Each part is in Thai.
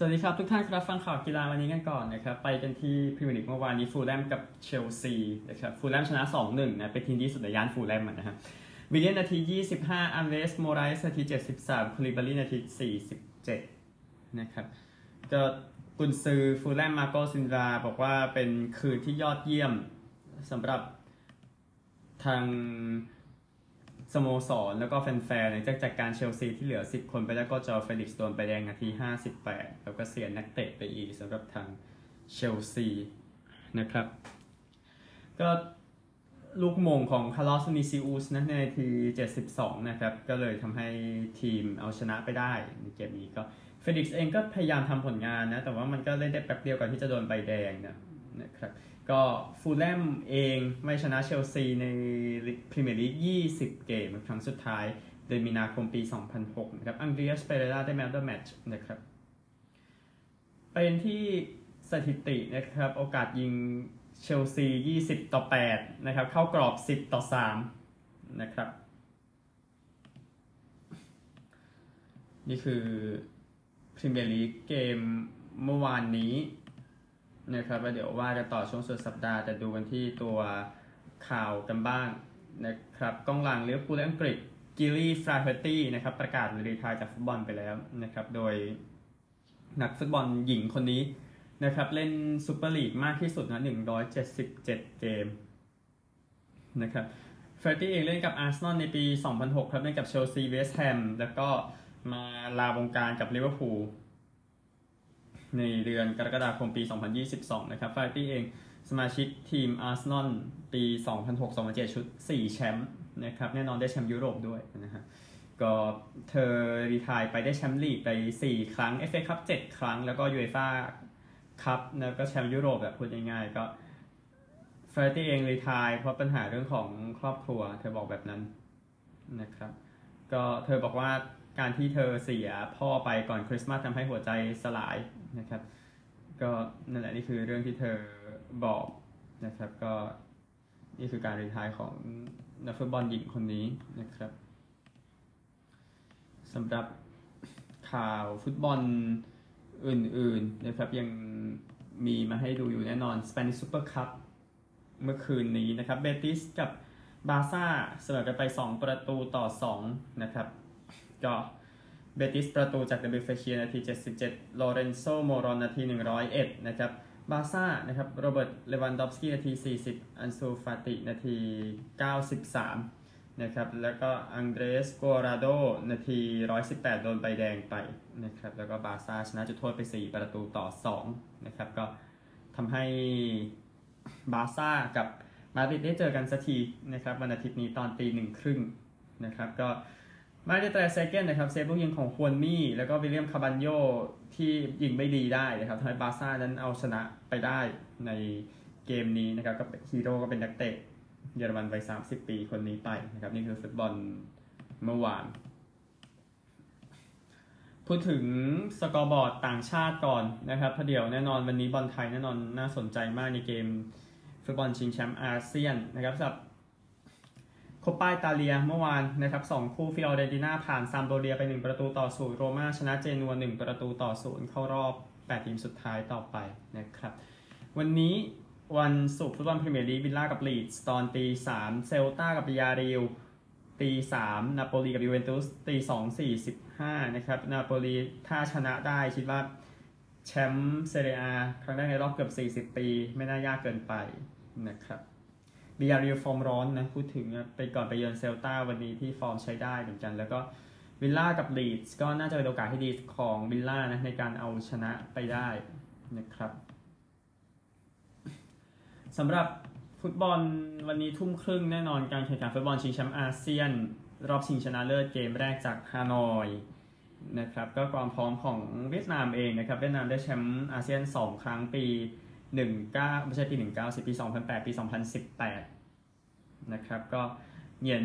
สวัสดีครับทุกท่านครับฟังข่าวกีฬาวันนี้กันก่อนนะครับไปกันที่พรีเมียร์ลีกเมื่อวานนี้ฟูลแลมกับเชลซีนะครับฟูลแลมชนะ 2-1นะเป็นทีมที่ดีที่สุดในย่านฟูลแลมนะครับวิลเลียนนาที 25อันเดรสโมไรส์นาที 73คูลิบาลีนาที 47 นะครับก็กุนซือฟูลแลมมาร์โกซิลวาบอกว่าเป็นคืนที่ยอดเยี่ยมสำหรับทาง สโมสร แล้วก็แฟนๆหลังจากจัดการเชลซีที่เหลือ 10 คนไปแล้วก็เจาเฟลิกซ์โดนใบแดงนาที 58 แล้วก็เสียนักเตะไปอีกสำหรับทางเชลซีนะครับ ก็ลูกโหม่งของคาร์ลอสวินิซิอุสนะในนาที 72 นะครับ ก็เลยทำให้ทีมเอาชนะไปได้ในเกมนี้ก็เฟลิกซ์เองก็พยายามทำผลงานนะ แต่ว่ามันก็เล่นได้แป๊บเดียวก่อนที่จะโดนใบแดงนะนะครับ ก็ฟูลแลมเองไม่ชนะเชลซีในพรีเมียร์ลีก 20 เกมครั้งสุดท้ายเดือนมีนาคมปี 2006 นะครับ อังเดรียส เปเรราได้แมตช์เดอแมตช์นะครับเป็นที่สถิตินะครับ โอกาสยิงเชลซี 20 ต่อ 8 นะครับ เข้ากรอบ 10 ต่อ 3 นะครับ นี่คือพรีเมียร์ลีกเกมเมื่อวานนี้ นะครับแล้วเดี๋ยวว่ากันต่อช่วงสุดสัปดาห์จะดูกันที่ตัวข่าวกันบ้างนะครับกองหลังลิเวอร์พูลและอังกฤษกิลลี่ฟลาเฮอร์ตี้นะครับประกาศ retire จากฟุตบอลไปแล้วนะครับโดยนักฟุตบอลหญิงคนนี้นะครับเล่นซูเปอร์ลีกมากที่สุดนะ177 เกมนะครับฟลาเฮอร์ตี้เองเล่นกับอาร์เซนอลในปี 2006 ครับเล่นกับเชลซีเวสต์แฮมแล้วก็มาลาวงการกับลิเวอร์พูล ในเดือนกรกฎาคมปี 2022 นะครับฟลาเฮอร์ตี้เองสมาชิกทีมอาร์เซนอลปี 2006-2007 ชุด 4 แชมป์นะครับแน่นอนได้แชมป์ยุโรปด้วยนะฮะก็เธอ retire ไปได้แชมป์ลีกไป 4 ครั้ง FA Cup 7ครั้ง แล้วก็ยูเอฟ่าคัพแล้วก็แชมป์ยุโรปแบบพูดง่ายๆก็ฟลาเฮอร์ตี้เอง retire เพราะปัญหาเรื่องของครอบครัว เธอบอกแบบนั้นนะครับ ก็เธอบอกว่า การที่เธอเสียพ่อไปก่อนคริสต์มาสทำให้หัวใจสลายนะครับ ก็นั่นแหละนี่คือเรื่องที่เธอบอกนะครับก็นี่คือการรีทายของนักฟุตบอลหญิงคนนี้นะครับสำหรับข่าวฟุตบอลอื่นๆนะครับยังมีมาให้ดูอยู่แน่นอน Spanish Super Cup เมื่อคืนนี้นะครับเบติสกับบาซ่าเสมอกันไป 2 ประตูต่อ 2 นะครับ ก็เบติสประตูจากนาบิลเฟคีร์นาที 77 โลเรนโซโมรอนนาที 101 นะครับ บาซ่านะครับโรเบิร์ตเลวันดอฟสกี้นาที 40 อันซูฟาตินาที 93 นะครับ แล้วก็อันเดรสกวาร์ดาโดนาที 118 โดนใบแดงไปนะครับ แล้วก็บาซ่าชนะจุดโทษไป 4 ประตูต่อ 2 นะครับ ก็ทำให้บาซ่ากับมาดริดได้เจอกันสักทีนะครับวันอาทิตย์นี้ตอนตีหนึ่งครึ่งนะครับก็ มาร์คอันเดรแตร์สเตเก้นนะครับเซฟลูกยิงของฮวนมี่ แล้วก็วิลเลียมคาร์วัลโญ่ที่ยิงไม่ดีได้นะครับทำให้บาซ่านั้นเอาชนะไปได้ในเกมนี้นะครับก็ฮีโร่ก็เป็นนักเตะเยอรมันวัย30 ปีคนนี้ไปนะครับนี่คือฟุตบอลเมื่อวาน พูดถึงสกอร์บอร์ดต่างชาติก่อนนะครับพอเดี๋ยวแน่นอนวันนี้บอลไทยแน่นอนน่าสนใจมากในเกมฟุตบอลชิงแชมป์อาเซียนนะครับสำหรับ โคปปาอิตาเลียเมื่อวานนะครับสองคู่ฟิออเรนติน่าผ่านซามพ์โดเรียไป 1 ประตูต่อศูนย์โรม่าชนะเจนัว 1 ประตูต่อศูนย์เข้ารอบ 8 ทีมสุดท้ายต่อไปนะครับ วันนี้วันศุกร์ฟุตบอลพรีเมียร์ลีกวิลล่ากับลีดส์ตอนตีสามเซลตากับบียาร์เรอัลตีสามนาโปลีับยูเวนตุสตีสองสี่สิบห้านะครับนาโปลีถ้าชนะได้คิดว่าแชมป์เซเรียอาครั้งแรกในรอบเกือบ 40 ปี ไม่น่ายากเกินไปนะครับ บียาร์เรอัลฟอร์มร้อนนะพูดถึงไปก่อนไปเยือนเซลตาวันนี้ที่ฟอร์มใช้ได้เหมือนกัน แล้วก็วิลล่ากับลีดส์ก็น่าจะเป็นโอกาสที่ดีของวิลล่านะในการเอาชนะไปได้นะครับสำหรับฟุตบอลวันนี้ทุ่มครึ่งแน่นอนการแข่งขันฟุตบอลชิงแชมป์อาเซียน รอบชิงชนะเลิศเกมแรกจากฮานอยนะครับก็ความพร้อมของเวียดนามเองนะครับเวียดนามได้แชมป์อาเซียน 2 ครั้งปี 19ไม่ใช่ปี19สิปี2008ปี2018นสิบแปดนะครับก็เหงียน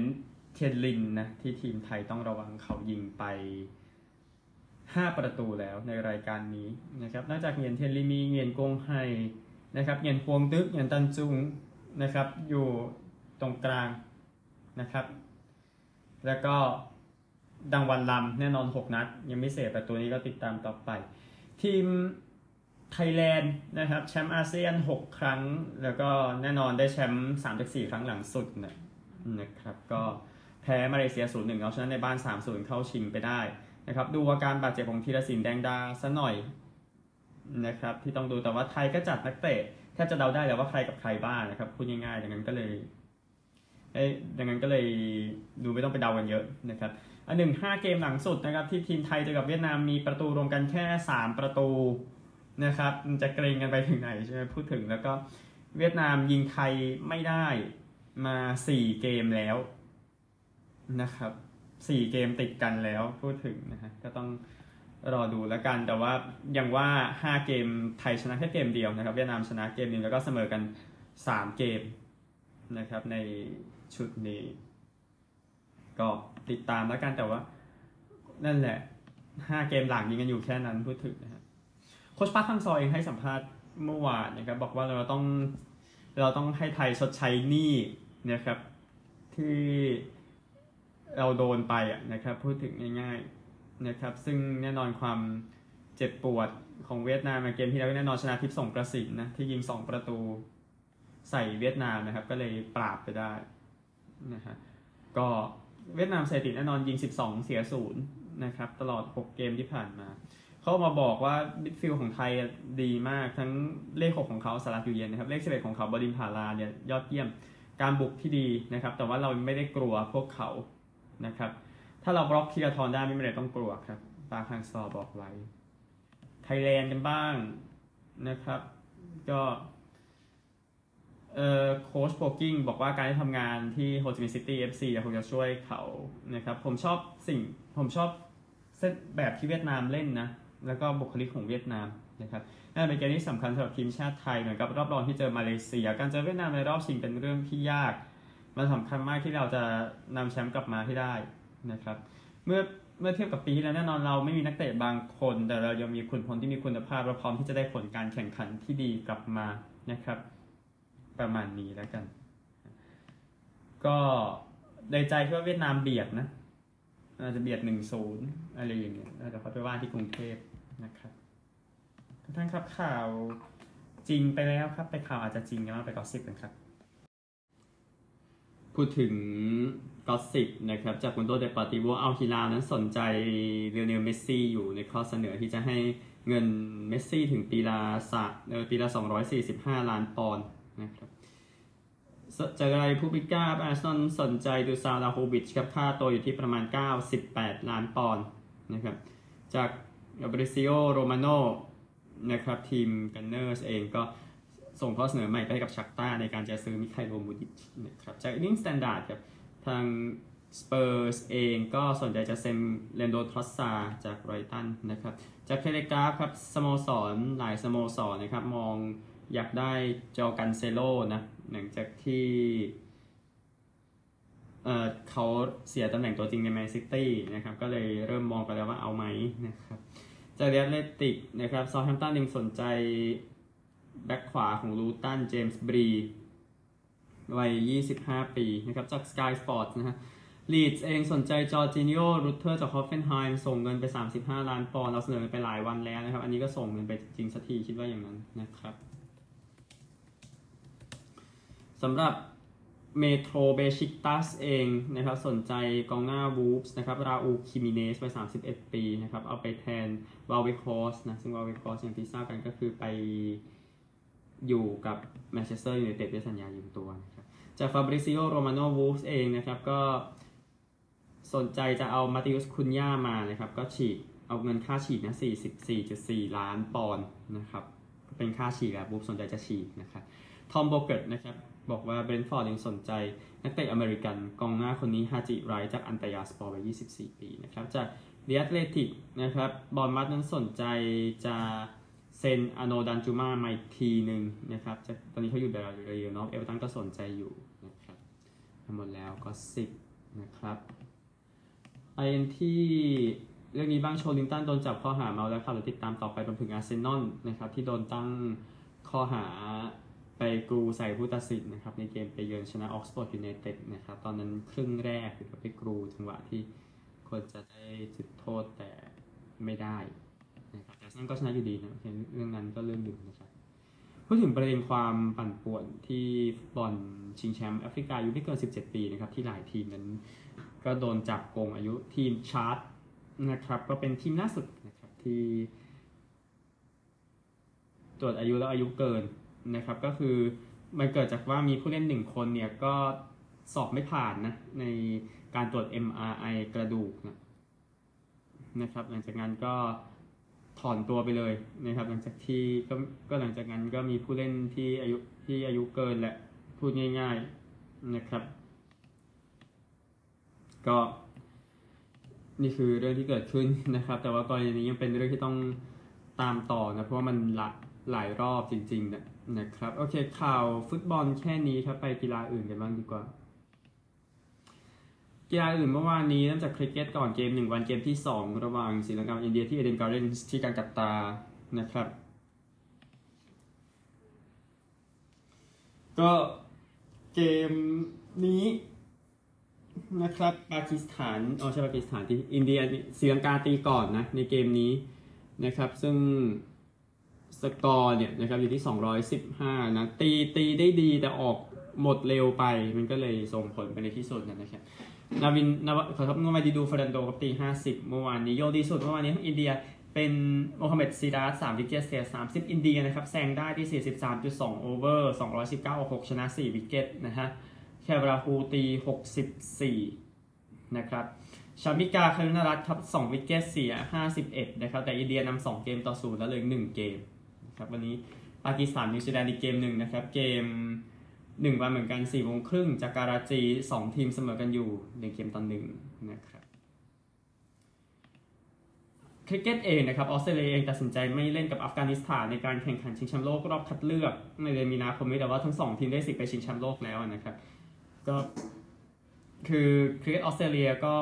เทียนลินห์นะที่ทีมไทยต้องระวังเขายิงไป 5 ประตูแล้วในรายการนี้นะครับนอกจากเหงียนเทียนลินห์มีเหงียนกวงไฮนะครับเหงียนพวงตึกเหงียนตันจุงนะครับอยู่ตรงกลางนะครับ แล้วก็ดังวันลำแน่นอน 6 นัด ยังไม่เสียประตูนี้ก็ติดตามต่อไป ทีม ไทยแลนด์นะครับแชมป์อาเซียน 6 ครั้ง แล้วก็แน่นอนได้แชมป์3จาก4ครั้งหลังสุดนะนะครับก็แพ้มาเลเซีย 0-1 เอาชนะในบ้าน 3-0 เข้าชิงไปได้นะครับดูอาการบาดเจ็บของธีรศิลป์แดงดาซะหน่อยนะครับที่ต้องดูแต่ว่าไทยก็จัดนักเตะแทบจะเดาได้แล้วว่าใครกับใครบ้างนะครับพูดง่ายๆดังนั้นก็เลยเอ้ดังนั้นก็เลยดูไม่ต้องไปเดากันเยอะนะครับอันหนึ่งห้าเกมหลังสุดนะครับที่ทีมไทยเจอกับเวียดนามมีประตูรวมกันแค่ 3 ประตู นะครับ มันจะเกรงกันไปถึงไหนใช่ไหมพูดถึงแล้วก็เวียดนามยิงไทยไม่ได้มา4เกมแล้วนะครับสี่เกมติดกันแล้วพูดถึงนะฮะก็ต้องรอดูแล้วกัน แต่ว่าอย่างว่า5เกมไทยชนะแค่เกมเดียวนะครับ เวียดนามชนะเกมหนึงแล้วก็เสมอกัน3เกมนะครับ ในชุดนี้ ก็ติดตามแล้วกันแต่ว่า นั่นแหละ5เกมหลังยิงกันอยู่แค่นั้นพูดถึงนะฮะ โคชปาคังซอเองให้สัมภาษณ์เมื่อวานนะครับบอกว่าเราต้องเราต้องให้ไทยชดใช้หนี้นะครับที่เราโดนไปอะนะครับพูดถึงง่ายๆนะครับซึ่งแน่นอนความเจ็บปวดของเวียดนามในเกมที่แล้วแน่นอนชนะทิพย์ส่งประสิทธิ์นะที่ยิง 2 ประตูใส่เวียดนามนะครับก็เลยปราบไปได้นะฮะก็เวียดนามสถิติแน่นอนยิง 12 เสียศูนย์นะครับตลอด 6 เกมที่ผ่านมา เขามาบอกว่า midfield ของไทยดีมากทั้งเลข6ของเขาสารัชอยู่เย็นนะครับ เลข11ของเขาบดินทร์ผาลาเนี่ยยอดเยี่ยมการบุกที่ดีนะครับ แต่ว่าเราไม่ได้กลัวพวกเขานะครับ ถ้าเราบล็อกธีราทรได้ไม่มีอะไรต้องกลัวครับปาร์คฮังซอบอกไว้ ไทยแลนด์กันบ้างนะครับ ก็เอ่อโค้ชโพลกิ้งบอกว่าการที่ทำงานที่โฮจิมินห์ซิตี้เอฟซีคงจะช่วยเขานะครับ ผมชอบสิ่งผมชอบเซตแบบที่เวียดนามเล่นนะ แล้วก็บุคลิกของเวียดนามนะครับนั่นเป็นเกมที่สำคัญสำหรับทีมชาติไทยเหมือนกับรอบรองที่เจอมาเลเซีย การเจอเวียดนามในรอบชิงเป็นเรื่องที่ยาก มันสำคัญมากที่เราจะนำแชมป์กลับมาให้ได้นะครับ เมื่อเมื่อเทียบกับปีที่แล้วแน่นอนเราไม่มีนักเตะบางคน แต่เรายังมีคุณพลที่มีคุณภาพเราพร้อมที่จะได้ผลการแข่งขันที่ดีกลับมานะครับ ประมาณนี้แล้วกัน ก็ในใจคิดว่าเวียดนามเบียดนะอาจจะเบียดหนึ่งศูนย์อะไรอย่างเงี้ยเดี๋ยวเขาไปว่าที่กรุงเทพ นะครับทุกท่านครับข่าวจริงไปแล้วครับ ไปข่าวอาจจะจริงกันมากไป gossip กันครับ พูดถึง gossip นะครับ จากมุนโดเดปอร์ติโบอัลฮิลาลนั้นสนใจลิโอเนลเมสซี่อยู่ในข้อเสนอที่จะให้เงินเมสซี่ถึงปีละสะเออปีละ 245 ล้านปอนด์นะครับจากอไรพูบิก้าอาร์เซนอลสนใจดูซานวลาโฮวิชครับค่าตัวอยู่ที่ประมาณ 98 ล้านปอนด์นะครับจาก ฟาบริซิโอโรมาโนนะครับทีมกันเนอร์สเองก็ส่งข้อเสนอใหม่ไปกับชัคตาร์ในการจะซื้อมิไคโลมูดริกนะครับจากอีฟนิงสแตนดาร์ดครับทางสเปอร์สเองก็สนใจจะเซ็นเลอันโดรทรอสซาร์จากไบรท์ตันนะครับจากเทเลกราฟครับสโมสรหลายสโมสรนะครับมองอยากได้ชูเอากันเซโลนะหลังจากที่เอ่อเขาเสียตำแหน่งตัวจริงในแมนซิตี้นะครับก็เลยเริ่มมองกันแล้วว่าเอาไหมนะครับ จากดิแอธเลติกนะครับเซาแธมป์ตันเองสนใจแบ็คขวาของลูตันเจมส์บรีวัย 25 ปีนะครับจาก Sky Sports นะฮะลีดส์เองสนใจจอร์จินิโอรุตแตร์จากฮอฟเฟนไฮม์ส่งเงินไป 35 ล้านปอนด์เราเสนอไปหลายวันแล้วนะครับ อันนี้ก็ส่งเงินไปจริงสักทีคิดว่าอย่างนั้นนะครับสำหรับ เมโทรเบซิกตัสเองนะครับสนใจกองหน้าวูฟส์นะครับราอูล ฮิเมเนซไป 31 ปีนะครับเอาไปแทนวาลเวคอสนะซึ่งวาลเวคอสอย่างที่ทราบกันก็คือไปอยู่กับแมนเชสเตอร์ยูไนเต็ดด้วยสัญญายืมตัวนะครับจากฟาบริซิโอโรมาโนวูฟส์เองนะครับก็สนใจจะเอามาเธอุสคุนญ่ามานะครับก็ฉีกเอาเงินค่าฉีกนะ 44.4 ล้านปอนด์นะครับเป็นค่าฉีกแล้ววูฟสนใจจะฉีกนะครับทอมโบเกตนะครับ บอกว่าเบรนท์ฟอร์ดยังสนใจ นักเตะอเมริกันกองหน้าคนนี้ฮาจิไรจากอันตยาสปอร์ไป24 ปีนะครับจากเดียตเลติกนะครับบอลมัดนั้นสนใจจะเซนอโนดันจูมามาอีกทีหนึ่งนะครับจากตอนนี้เขาอยู่เบลเรียนอฟเอลตันก็สนใจอยู่นะครับทั้งหมดแล้วก็ 10 นะครับไอเอ็นที่เรื่องนี้บ้างโชเอลินตันโดนจับข้อหาเมาแล้วครับเราติดตามต่อไปรวมถึงอาร์เซนอลนะครับที่โดนตั้งข้อหา ไปกรูใส่ผู้ตัดสินนะครับ ในเกมไปเยือนชนะอ็อกซ์ฟอร์ดยูไนเต็ดนะครับ ตอนนั้นครึ่งแรกคือไปกรูจังหวะที่ควรจะได้จุดโทษแต่ไม่ได้นะครับแต่นั่นก็ชนะอยู่ดีนะเรื่องนั้นก็เรื่องหนึ่งนะครับพูดถึงประเด็นความปั่นป่วนที่บอลชิงแชมป์แอฟริกาอายุไม่เกิน 17 ปีนะครับ ที่หลายทีมนั้นก็โดนจับโกงอายุทีมชาร์ตนะครับ ก็เป็นทีมล่าสุดนะครับที่ตรวจอายุแล้วอายุเกิน นะครับก็คือมันเกิดจากว่ามีผู้เล่นหนึ่งคนเนี่ยก็สอบไม่ผ่านนะในการตรวจ MRI กระดูกนะนะครับหลังจากนั้นก็ถอนตัวไปเลยนะครับ หลังจากที่ก็ก็หลังจากนั้นก็มีผู้เล่นที่อายุที่อายุเกินแหละพูดง่ายๆนะครับ ก็นี่คือเรื่องที่เกิดขึ้นนะครับ แต่ว่ากรณีนี้ยังเป็นเรื่องที่ต้องตามต่อนะเพราะว่ามันหลาย หลายรอบจริงๆนะนะครับ โอเคข่าวฟุตบอลแค่นี้ครับไปกีฬาอื่นกันบ้างดีกว่า กีฬาอื่นเมื่อวานนี้เริ่มจากคริกเก็ตก่อนเกม1วันเกมที่ 2 ระหว่างศรีลังกาอินเดียที่เอเดนการ์เดนที่กากัตตานะครับ ก็เกมนี้นะครับปากีสถานอ๋อใช่ปากีสถานที่อินเดียศรีลังกาตีก่อนนะในเกมนี้นะครับ ซึ่ง สกอร์เนี่ยนะครับอยู่ที่ 215 นะ ตีตีได้ดีแต่ออกหมดเร็วไป มันก็เลยส่งผลไปในที่สุดนะครับนาวินนาวขอครับนมาดีดูฟรันโดกับตี 50 เมื่อวานนี้โยดีสุดเมื่อวานนี้ของอินเดียเป็นโมฮัมเหม็ดซีดาส3วิกเกตเสีย30อินเดียนะครับแซงได้ที่43.2โอเวอร์219 6ชนะ4วิกเกตนะฮะแคบราฮูตี64นะครับชามิกาคารุนารัตครับ2วิกเกตเสีย51นะครับแต่อินเดียนำ2เกมต่อศูนย์แล้วเลย1เกม ครับวันนี้ปากีสถานนิวซีแลนด์อีกเกมหนึ่งนะครับเกม1วันเหมือนกัน4โมงครึ่งจากการาจี2ทีมเสมอกันอยู่1เกมต่อหนึ่งนะครับคริกเก็ตเองนะครับออสเตรเลียเองตัดสินใจไม่เล่นกับอัฟกานิสถานในการแข่งขันชิงแชมป์โลกรอบคัดเลือกในเดือนมีนาคมนี้แต่ว่าทั้งสองทีมได้สิทธิ์ไปชิงแชมป์โลกแล้วนะครับก็คือคริกเก็ตออสเตรเลียก็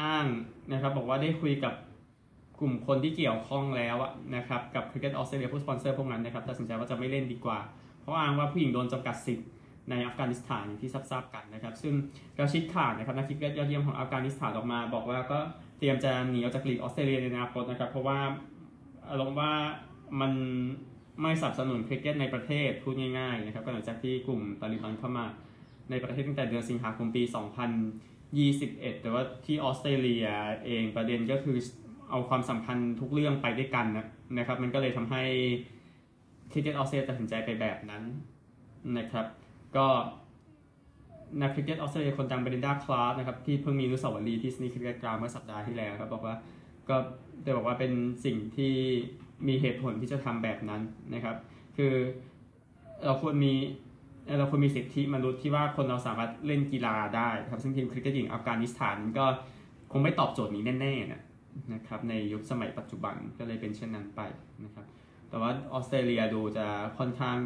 อ้างนะครับบอกว่าได้คุยกับ กลุ่มคนที่เกี่ยวข้องแล้วนะครับกับคริกเก็ตออสเตรเลียผู้สปอนเซอร์พวกนั้นนะครับตัดสินใจว่าจะไม่เล่นดีกว่า เพราะอ้างว่าผู้หญิงโดนจำกัดสิทธิ์ในอัฟกานิสถานที่ทราบกันนะครับ ซึ่งกาชิดข่านนะครับนักคริกเก็ตยอดเยี่ยมของอัฟกานิสถานออกมา บอกว่าก็เตรียมจะหนีออกจากลีกออสเตรเลียในอนาคตนะครับ เพราะว่าอารมณ์ว่ามันไม่สนับสนุนคริกเก็ตในประเทศพูดง่ายๆนะครับก็หลังจากที่กลุ่มตาลิบันเข้ามาในประเทศตั้งแต่เดือนสิงหาคมปี 2021 แต่ว่าที่ออสเตรเลียเองประเด็นก็คือ เอาความสัมพันธ์ทุกเรื่องไปด้วยกันนะนะครับ มันก็เลยทำให้คริกเก็ตออสเตรเลียตัดสินใจไปแบบนั้นนะครับ ก็นักคริกเก็ตออสเตรเลียคนดังเบลินดาคลาร์กนะครับที่เพิ่งมีอนุสาวรีย์ที่ Sydney Cricket Ground เมื่อสัปดาห์ที่แล้วครับบอกว่าก็ได้บอกว่าเป็นสิ่งที่มีเหตุผลที่จะทำแบบนั้นนะครับ คือเราควรมีเราควรมีสิทธิมนุษย์ที่ว่าคนเราสามารถเล่นกีฬาได้ครับซึ่งทีมคริกเก็ตหญิงอัฟกานิสถานก็คงไม่ตอบโจทย์นี้แน่ๆนะ นะครับในยุคสมัยปัจจุบันก็เลยเป็นเช่นนั้นไปนะครับ แต่ว่าออสเตรเลียดูจะค่อนข้าง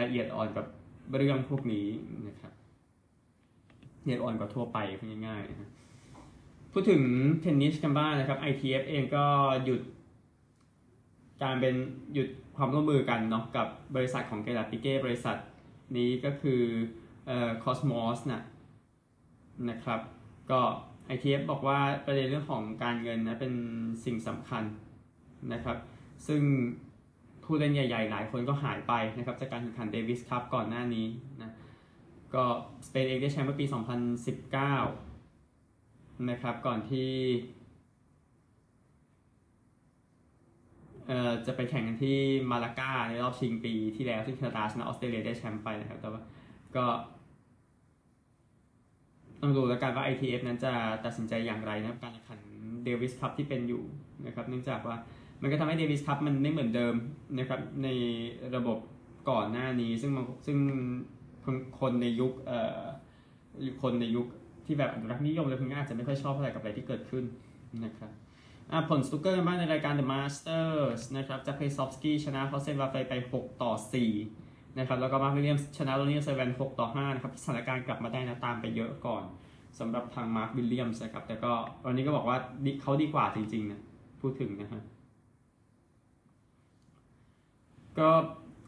ละเอียดอ่อนกับเรื่องพวกนี้นะครับละเอียดอ่อนกว่าทั่วไปพูดง่ายๆนะพูดถึงเทนนิสกันบ้างนะครับ ITF เองก็หยุดการเป็นหยุดความร่วมมือกันเนาะกับบริษัทของเกลาปิเก้บริษัทนี้ก็คือเอ่อ Kosmos นะนะครับ ก็ ITF บอกว่าประเด็นเรื่องของการเงินนะเป็นสิ่งสำคัญนะครับ ซึ่งผู้เล่นใหญ่ๆ หลายคนก็หายไปนะครับจากการแข่งขันเดวิสคัพก่อนหน้านี้นะก็สเปนเองได้แชมป์เมื่อปี 2019 นะครับก่อนที่เอ่อจะไปแข่งกันที่มาลากาในรอบชิงปีที่แล้วซึ่งแคนาดาชนะออสเตรเลียได้แชมป์ไปนะครับแต่ว่าก็ ต้องดูแล้วกันว่า ITF นั้นจะตัดสินใจอย่างไรนะครับการแข่งขันเดวิสคัพที่เป็นอยู่นะครับเนื่องจากว่ามันก็ทำให้เดวิสคัพมันไม่เหมือนเดิมนะครับในระบบก่อนหน้านี้ ซึ่งซึ่งคนในยุคเอ่อคนในยุคที่แบบอนุรักษ์นิยมเลยคุณอาจจะไม่ค่อยชอบอะไรกับอะไรที่เกิดขึ้นนะครับผลสนุกเกอร์กันบ้างในรายการ The Masters นะครับแจ็ค ลิซอฟสกี้ชนะฮอสเซนวาเฟไป 6 ต่อ 4 นะครับแล้วก็มาร์ควิลเลียมส์ชนะโรนี่เซเวน6ต่อ5นะครับสถานการณ์กลับมาได้นะตามไปเยอะก่อนสำหรับทางมาร์ควิลเลียมส์นะครับแต่ก็วันนี้ก็บอกว่าเขาดีกว่าจริงๆนะพูดถึงนะฮะก็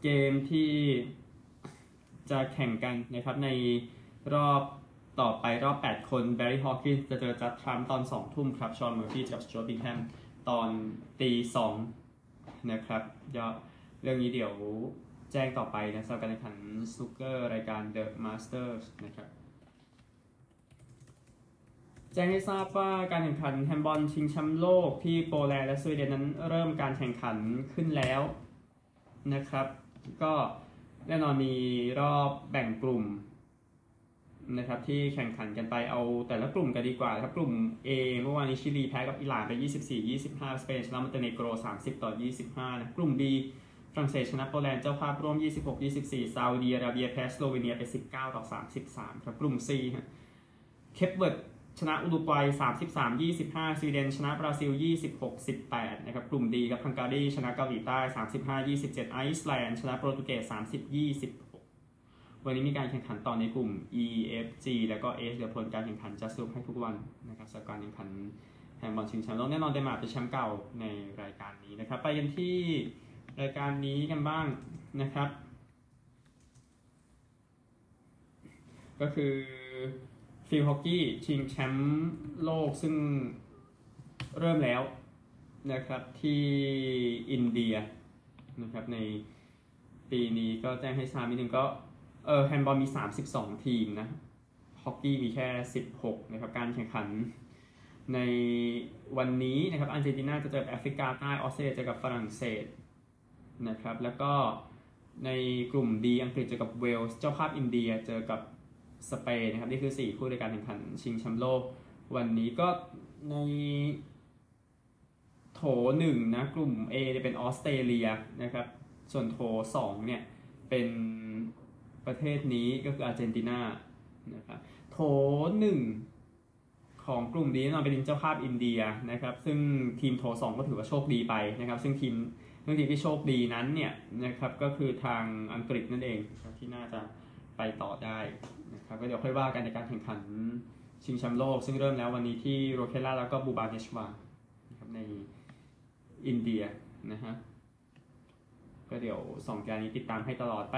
เกมที่จะแข่งกันนะครับในรอบต่อไปรอบ 8 คนแบร์รี่ฮอว์กินส์จะเจอจัดด์ ทรัมป์ตอน 2 ทุ่มครับ ฌอนเมอร์ฟี่กับสจ๊วร์ต บิงแฮมตอนตีสองนะครับเรื่องนี้เดี๋ยว แจ้งต่อไปนะสำหรับการแข่งขันสนุกเกอร์รายการ The Masters นะครับแจ้งให้ทราบว่าการแข่งขันแฮนด์บอลชิงแชมป์โลกที่โปแลนด์และสวีเดนนั้นเริ่มการแข่งขันขึ้นแล้วนะครับ ก็แน่นอนมีรอบแบ่งกลุ่มนะครับที่แข่งขันกันไปเอาแต่ละกลุ่มกันดีกว่าครับกลุ่ม A เมื่อวานนี้ชิลีแพ้กับอิหร่านไป 24-25 สเปนชนะมอนเตเนโกร 30 ต่อ 25นะกลุ่ม B ฝรั่งเศสชนะโปแลนด์เจ้าภาพร่วม 26-24 ซาอุดีอาระเบียแพ้สโลวีเนียไป 19 ต่อ 33 ครับ กลุ่ม C ฮะเคปเวิร์ดชนะอุรุกวัย 33-25 สวีเดนชนะบราซิล 26-18 นะครับ กลุ่ม D ครับฮังการีชนะเกาหลีใต้ 35-27 ไอซ์แลนด์ชนะโปรตุเกส 30-26 วันนี้มีการแข่งขันต่อในกลุ่ม E F G แล้วก็ H เดี๋ยวผลการแข่งขันจะสรุปให้ทุกวันนะครับสำหรับการแข่งขันแฮนด์บอลชิงแชมป์โลกแน่นอนเดนมาร์กเป็นแชมป์เก่าในรายการนี้นะครับ ไปกันที่ รายการนี้กันบ้างนะครับ ก็คือฟิลด์ฮอกกี้ชิงแชมป์โลกซึ่งเริ่มแล้วนะครับที่อินเดียนะครับในปีนี้ก็แจ้งให้ทราบนิดนึงก็เออแฮนด์บอลมี 32 ทีมนะฮอกกี้มีแค่ 16นะครับการแข่งขันในวันนี้นะครับอาร์เจนตินาจะเจอกับแอฟริกาใต้ออสเตรเลียเจอกับฝรั่งเศส นะครับ แล้วก็ในกลุ่มดีอังกฤษเจอกับเวลส์เจ้าภาพอินเดียเจอกับสเปนนะครับ นี่คือ 4 คู่ในการแข่งขันชิงแชมป์โลก วันนี้ก็ในโถหนึ่งนะ กลุ่ม A จะเป็นออสเตรเลียนะครับ ส่วนโถ2เนี่ยเป็นประเทศนี้ก็คืออาร์เจนตินานะครับโถหนึ่งของกลุ่มนี้นอนเป็นเจ้าภาพอินเดียนะครับ ซึ่งทีมโถ2ก็ถือว่าโชคดีไปนะครับ ซึ่งทีม เรื่องทีมที่โชคดีนั้นเนี่ยนะครับก็คือทางอังกฤษนั่นเองที่น่าจะไปต่อได้นะครับก็เดี๋ยวค่อยว่ากันในการแข่งขันชิงแชมป์โลก ซึ่งเริ่มแล้ววันนี้ที่โรเคล่าแล้วก็บูบาเนชวานะครับในอินเดียนะฮะก็เดี๋ยวสองการนี้ติดตามให้ตลอดไป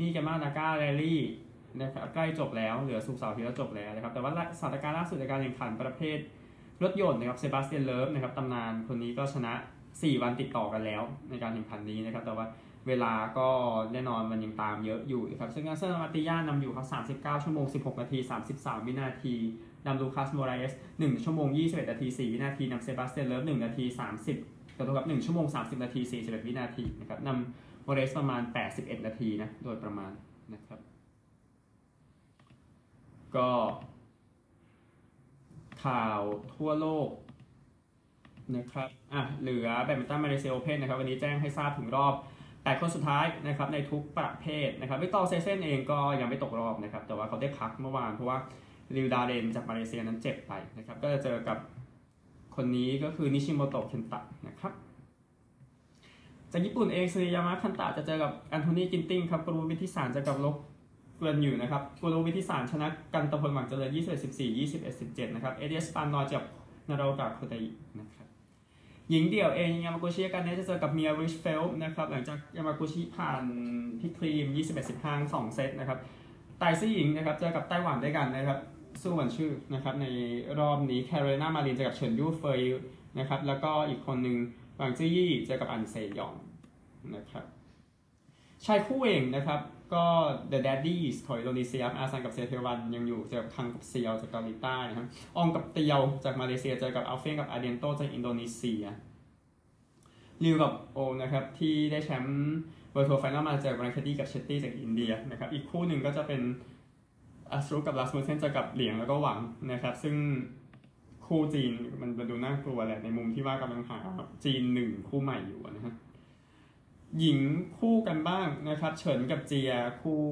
นี่กันมากนาก้าแรลลี่นะครับใกล้จบแล้วเหลือสุกเสาร์ที่แล้วจบแล้วนะครับแต่ว่าสถานการณ์ล่าสุดในการแข่งขันประเภทรถยนต์นะครับเซบาสเตียนโลบนะครับตำนานคนนี้ก็ชนะ 4 วันติดต่อกันแล้ว ในการแข่งขันนี้นะครับ แต่ว่าเวลาก็แน่นอนมันยังตามเยอะอยู่นะครับ ซึ่งนัสเซอร์อัลอัตติยาห์นำอยู่ครับ39 ชั่วโมง 16 นาที 33 วินาทีนำลูคัสโมราเอส1ชั่วโมง 21 นาที 4 วินาทีนำเซบาสเตียนโลบ1นาที 30กับตัวกับ 1 ชั่วโมง 30 นาที 41 วินาทีนะครับนำโมราเอสประมาณ 81 นาทีนะ โดยประมาณนะครับ ก็ข่าวทั่วโลก นะครับอะเหลือแบดมินตันมาเลเซีย Open นะครับวันนี้แจ้งให้ทราบถึงรอบ 8 คนสุดท้ายนะครับในทุกประเภทนะครับวิกตอร์แอ็กเซลเซนเองก็ยังไม่ตกรอบนะครับแต่ว่าเขาได้พักเมื่อวานเพราะว่าริวดาเรนจากมาเลเซียนั้นเจ็บไปนะครับก็จะเจอกับคนนี้ก็คือนิชิโมโตะเคนตะนะครับจากญี่ปุ่นเองซึเนยามะคันตะจะเจอกับแอนโทนีกินติ้งครับกุลวุฒิวิทิตศานต์จะกับลกเกลือนอยู่นะครับกรูวิทิสารชนะกันตะพลหวังเจริญ21 14 21 17นะครับเอเดียสปานนอจากนาราโอกะโคไดนะครับ หญิงเดี่ยวเองยามากุชิกันเนี้จะเจอกับเมียริชเฟลนะครับหลังจากยามากุชิผ่านพี่ครีม 21 15 2 เซตนะครับไตซี่หญิงนะครับเจอกับไต้หวันด้วยกันนะครับสู้วันชื่อนะครับในรอบนี้แคโรไลนามารินเจอกับเฉินยูเฟยนะครับแล้วก็อีกคนหนึ่งหวังจื้อยี่เจอกับอันเซยองนะครับชายคู่เองนะครับ ก็ The Daddies ของอินโดนีเซียอาซันกับเซเตียวันยังอยู่เจอกับคังกับเซียวจากเกาหลีใต้นะครับอองกับเตียวจากมาเลเซียเจอกับอัลเฟียนกับอาร์เดียนโตจากอินโดนีเซียลิวกับโอนะครับที่ได้แชมป์ World Tour Final มาเจอกับรันคตี้กับเชตตี้จากอินเดียนะครับอีกคู่หนึ่งก็จะเป็นอัสรุกับราสมุสเซนเจอกับเหลียงแล้วก็หวังนะครับ ซึ่งคู่จีนมันดูน่ากลัวแหละในมุมที่ว่ากำลังหาจีนหนึ่งคู่ใหม่อยู่นะฮะ หญิงคู่กันบ้างนะครับเฉินกับเจียคู่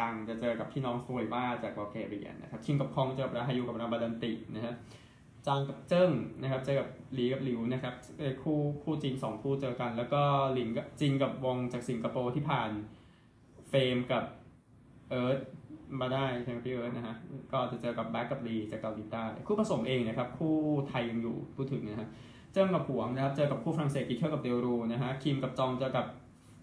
ดังจะเจอกับพี่น้องสโตเอวาจากบัลแกเรียนะครับชิงกับคองเจอกับราฮายูกับราบาดันตินะครับจางกับเจิ้งนะครับเจอกับหลีกับหลิวนะครับคู่คู่จีนสองคู่เจอกัน แล้วก็หลิงกับจิงกับวงจากสิงคโปร์ที่ผ่านเฟรมกับเอิร์ธมาได้ใช่ไหมพี่เอิร์ธนะฮะก็จะเจอกับแบ็กกับลีจากเกาหลีใต้คู่ผสมเองนะครับคู่ไทยยังอยู่พูดถึงนะฮะ เจิ้งกับหวงนะครับ เจอกับคู่ฝรั่งเศสกิเทอร์กับเดลรูนะฮะ คิมกับจองเจอกับ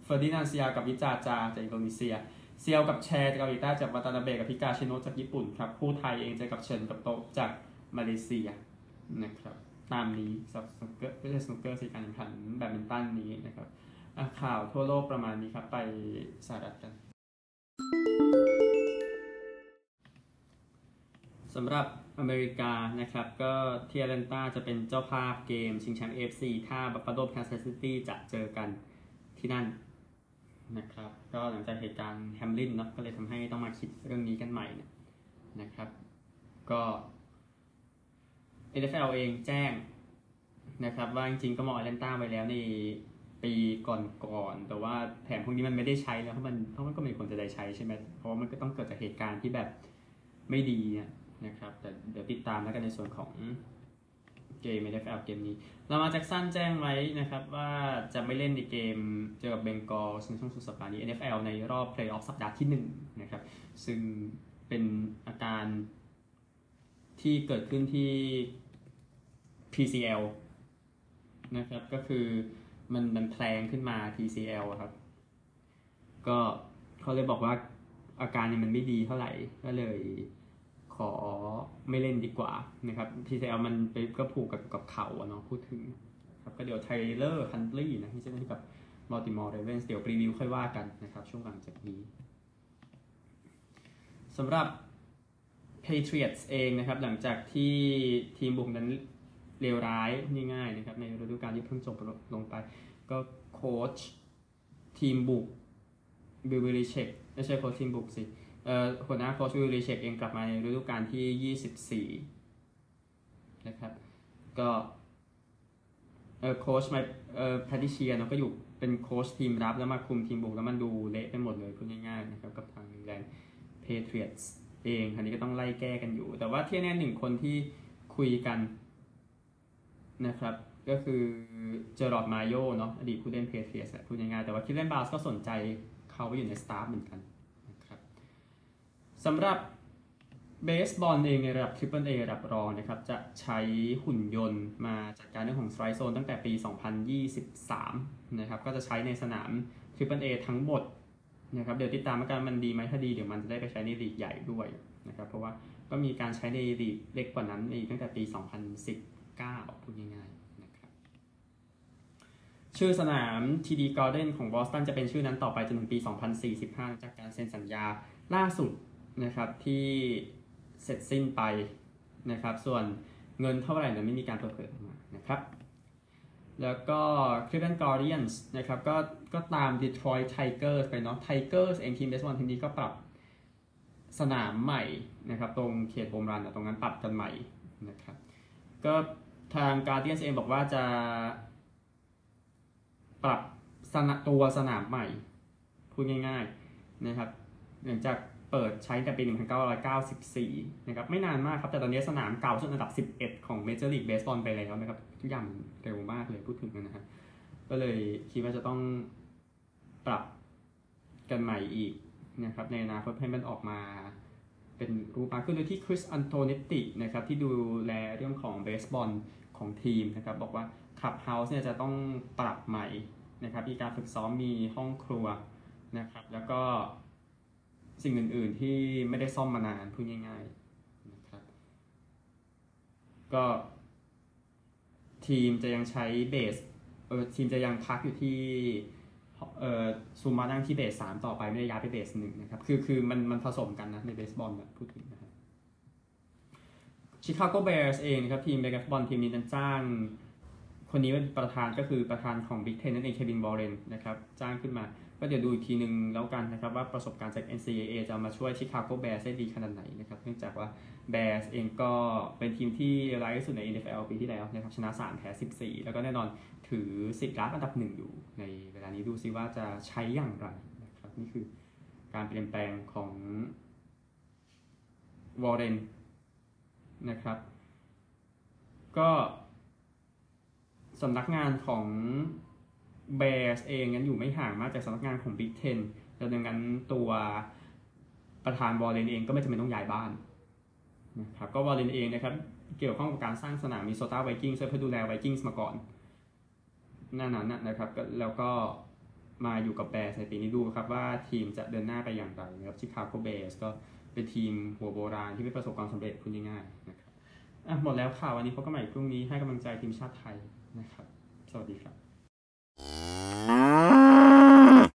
เฟอร์ดินานเซียกับวิจาจาจากอินโดนีเซีย เซียวกับแชร์จากเกาหลีใต้เจอวาตานาเบกับฮิกาชิโนะจากญี่ปุ่นครับ คู่ไทยเองเจอกับเฉินกับโตจากมาเลเซียนะครับ ตามนี้สนุกเกอร์ไม่ใช่สนุกเกอร์สิการแข่งขันแบดมินตันนี้นะครับข่าวทั่วโลกประมาณนี้ครับ ไปสหรัฐกันสำหรับ อเมริกานะครับ ก็แอตแลนตาจะเป็นเจ้าภาพเกม ชิงแชมป์ AFC ถ้าบัฟฟาโลแคนซัสซิตี้จะเจอกันที่นั่นะครับ ก็หลังจากเหตุการณ์แฮมลินเนาะก็เลยทำให้ต้องมาคิดเรื่องนี้กันใหม่นนะครับ ก็ NFL เองแจ้งนะครับว่าจริงๆก็มองแอตแลนตาไว้แล้วในปีก่อนๆแต่ว่าแผนพวกนี้มันไม่ได้ใช้แล้วเพราะมันเพราะมันก็ไม่ควรจะได้ใช้ใช่ไหมเพราะว่ามันก็ต้องเกิดจากเหตุการณ์ที่แบบไม่ดีเนี่ย นะครับ แต่เดี๋ยวติดตามแล้วกันในส่วนของเกม NFL เกมนี้ เรามาจากสั้นแจ้งไว้นะครับ ว่าจะไม่เล่นในเกมเจอกับเบงกอลในช่วงสุดสัปดาห์นี้ NFL ในรอบเพลย์ออฟสัปดาห์ที่ 1 นะครับ ซึ่งเป็นอาการที่เกิดขึ้นที่ PCL นะครับ ก็คือมันมันแพลงขึ้นมา PCL ครับ ก็เขาเลยบอกว่าอาการเนี่ยมันไม่ดีเท่าไหร่ก็เลย ขอไม่เล่นดีกว่านะครับ PCL มันไปก็ผูกกับกับเขาเนาะพูดถึงครับก็เดี๋ยวไทเลอร์ฮันตลีนะที่จะเล่นกับบัลติมอร์เรเวนส์เดี๋ยวรีวิวค่อยว่ากันนะครับ ช่วงหลังจากนี้สำหรับ Patriots เองนะครับ หลังจากที่ทีมบุกนั้นเลวร้ายง่ายๆนะครับ ในฤดูกาลที่เพิ่งจบลงไป ก็โค้ชทีมบุกบิลเบลิเชกไม่ใช่โค้ชทีมบุกสิเหัวหน้าโค้ชบิลเบลิเชกเองกลับมาในฤดูกาลที่ 24 นะครับ ก็เอ่อโค้ชมาเอ่อแพทริเชียเนาะก็อยู่เป็นโค้ชทีมรับแล้วมาคุมทีมบุกแล้วมันดูเละไปหมดเลยพูดง่ายๆนะครับกับทางแลนด์ Patriots เองอันนี้ก็ต้องไล่แก้กันอยู่ แต่ว่าที่แน่หนึ่งคนที่คุยกันนะครับ ก็คือเจอร์รอดมาโยเนาะอดีตผู้เล่น Patriots พูดง่ายๆแต่ว่าคลีฟแลนด์บราวน์สก็สนใจเขาไปอยู่ใน staff เหมือนกัน สำหรับเบสบอลเองในระดับ Triple A ระดับรองนะครับจะใช้หุ่นยนต์มาจัดการเรื่องของ strike zone ตั้งแต่ปี 2023 นะครับก็จะใช้ในสนาม Triple A ทั้งหมดนะครับเดี๋ยวติดตามกันมันดีไหมถ้าดีเดี๋ยวมันจะได้ไปใช้ในลีกใหญ่ด้วยนะครับเพราะว่าก็มีการใช้ในลีกเล็กกว่านั้นในตั้งแต่ปี 2019พูดง่ายๆนะครับชื่อสนาม TD Garden ของบอสตันจะเป็นชื่อนั้นต่อไปจนถึงปี 2045 จากการเซ็นสัญญาล่าสุด นะครับที่เสร็จสิ้นไปนะครับ ส่วนเงินเท่าไหร่นั้นไม่มีการเปิดเผยออกมานะครับ แล้วก็ Cleveland Guardians นะครับก็ก็ตาม Detroit Tigers ไปเนาะ Tigers เองทีมเบสบอลทีมนี้ก็ปรับสนามใหม่นะครับ ตรงเขตโฮมรันตรงนั้นปรับกันใหม่นะครับ ก็ทาง Guardians เองบอกว่าจะปรับสนตัวสนามใหม่ พูดง่าย ๆนะครับหลังจาก เปิดใช้แต่ปี 1994 นะครับไม่นานมากครับ แต่ตอนนี้สนามเก่าสุดอันดับ 11 ของ Major League Baseball ไปแล้วนะครับทุกอย่างเร็วมากเลยพูดถึงนะครับก็เลยคิดว่าจะต้องปรับกันใหม่อีกนะครับในอนาคตให้มันออกมาเป็นรูปมากขึ้นโดยที่คริสอันโตเนตตินะครับที่ดูแลเรื่องของเบสบอลของทีมนะครับบอกว่าคับเฮาส์เนี่ยจะต้องปรับใหม่นะครับมีการฝึกซ้อมมีห้องครัวนะครับแล้วก็ สิ่งอื่น ๆ ที่ไม่ได้ซ่อมมานานพูดง่าย ๆนะครับ ก็ทีมจะยังใช้เบสเออทีมจะยังพักอยู่ที่เออซูมานั่งที่เบสสามต่อไปไม่ได้ย้ายไปเบสหนึ่งนะครับ คือคือมันมันผสมกันนะในเบสบอลนะพูดถึงนะครับชิคาโกแบร์สเองนะครับทีมเบสบอลทีมนี้นั้นจ้างคนนี้เป็นประธานก็คือประธานของบิ๊กเทนนั่นเองเควินบอลเรนนะครับ จ้างขึ้นมา ก็เดี๋ยวดูอีกทีหนึ่งแล้วกันนะครับว่าประสบการณ์จาก NCAA จะมาช่วยชิคาโกแบร์ได้ดีขนาดไหนนะครับเนื่องจากว่าแบร์เองก็เป็นทีมที่ร้ายที่สุดใน NFL ปีที่แล้วนะครับชนะ 3 แพ้ 14 แล้วก็แน่นอนถือสิทธิ์รับอันดับหนึ่งอยู่ ในเวลานี้ดูซิว่าจะใช้อย่างไรนะครับนี่คือการเปลี่ยนแปลงของวอร์เรนนะครับ ก็สำนักงานของ Bears เองนั้นอยู่ไม่ห่างมากจากสำนักงานของ Big Ten ดังนั้นตัวประธานวอร์เรนเองก็ไม่จำเป็นต้องย้ายบ้านนะครับก็วอร์เรนเองนะครับเกี่ยวข้องกับการสร้างสนามมินนิโซตาไวกิ้งเพื่อดูแลไวกิ้งมาก่อนนั่นนั้นนะครับแล้วก็มาอยู่กับแบร์ในปีนี้ดูครับว่าทีมจะเดินหน้าไปอย่างไรนะครับชิคาโกแบร์สก็เป็นทีมหัวโบราณที่ไม่ประสบความสำเร็จพูดง่ายๆนะครับอะหมดแล้วข่าววันนี้พบกันใหม่พรุ่งนี้ให้กำลังใจทีมชาติไทยนะครับ สวัสดีครับ Música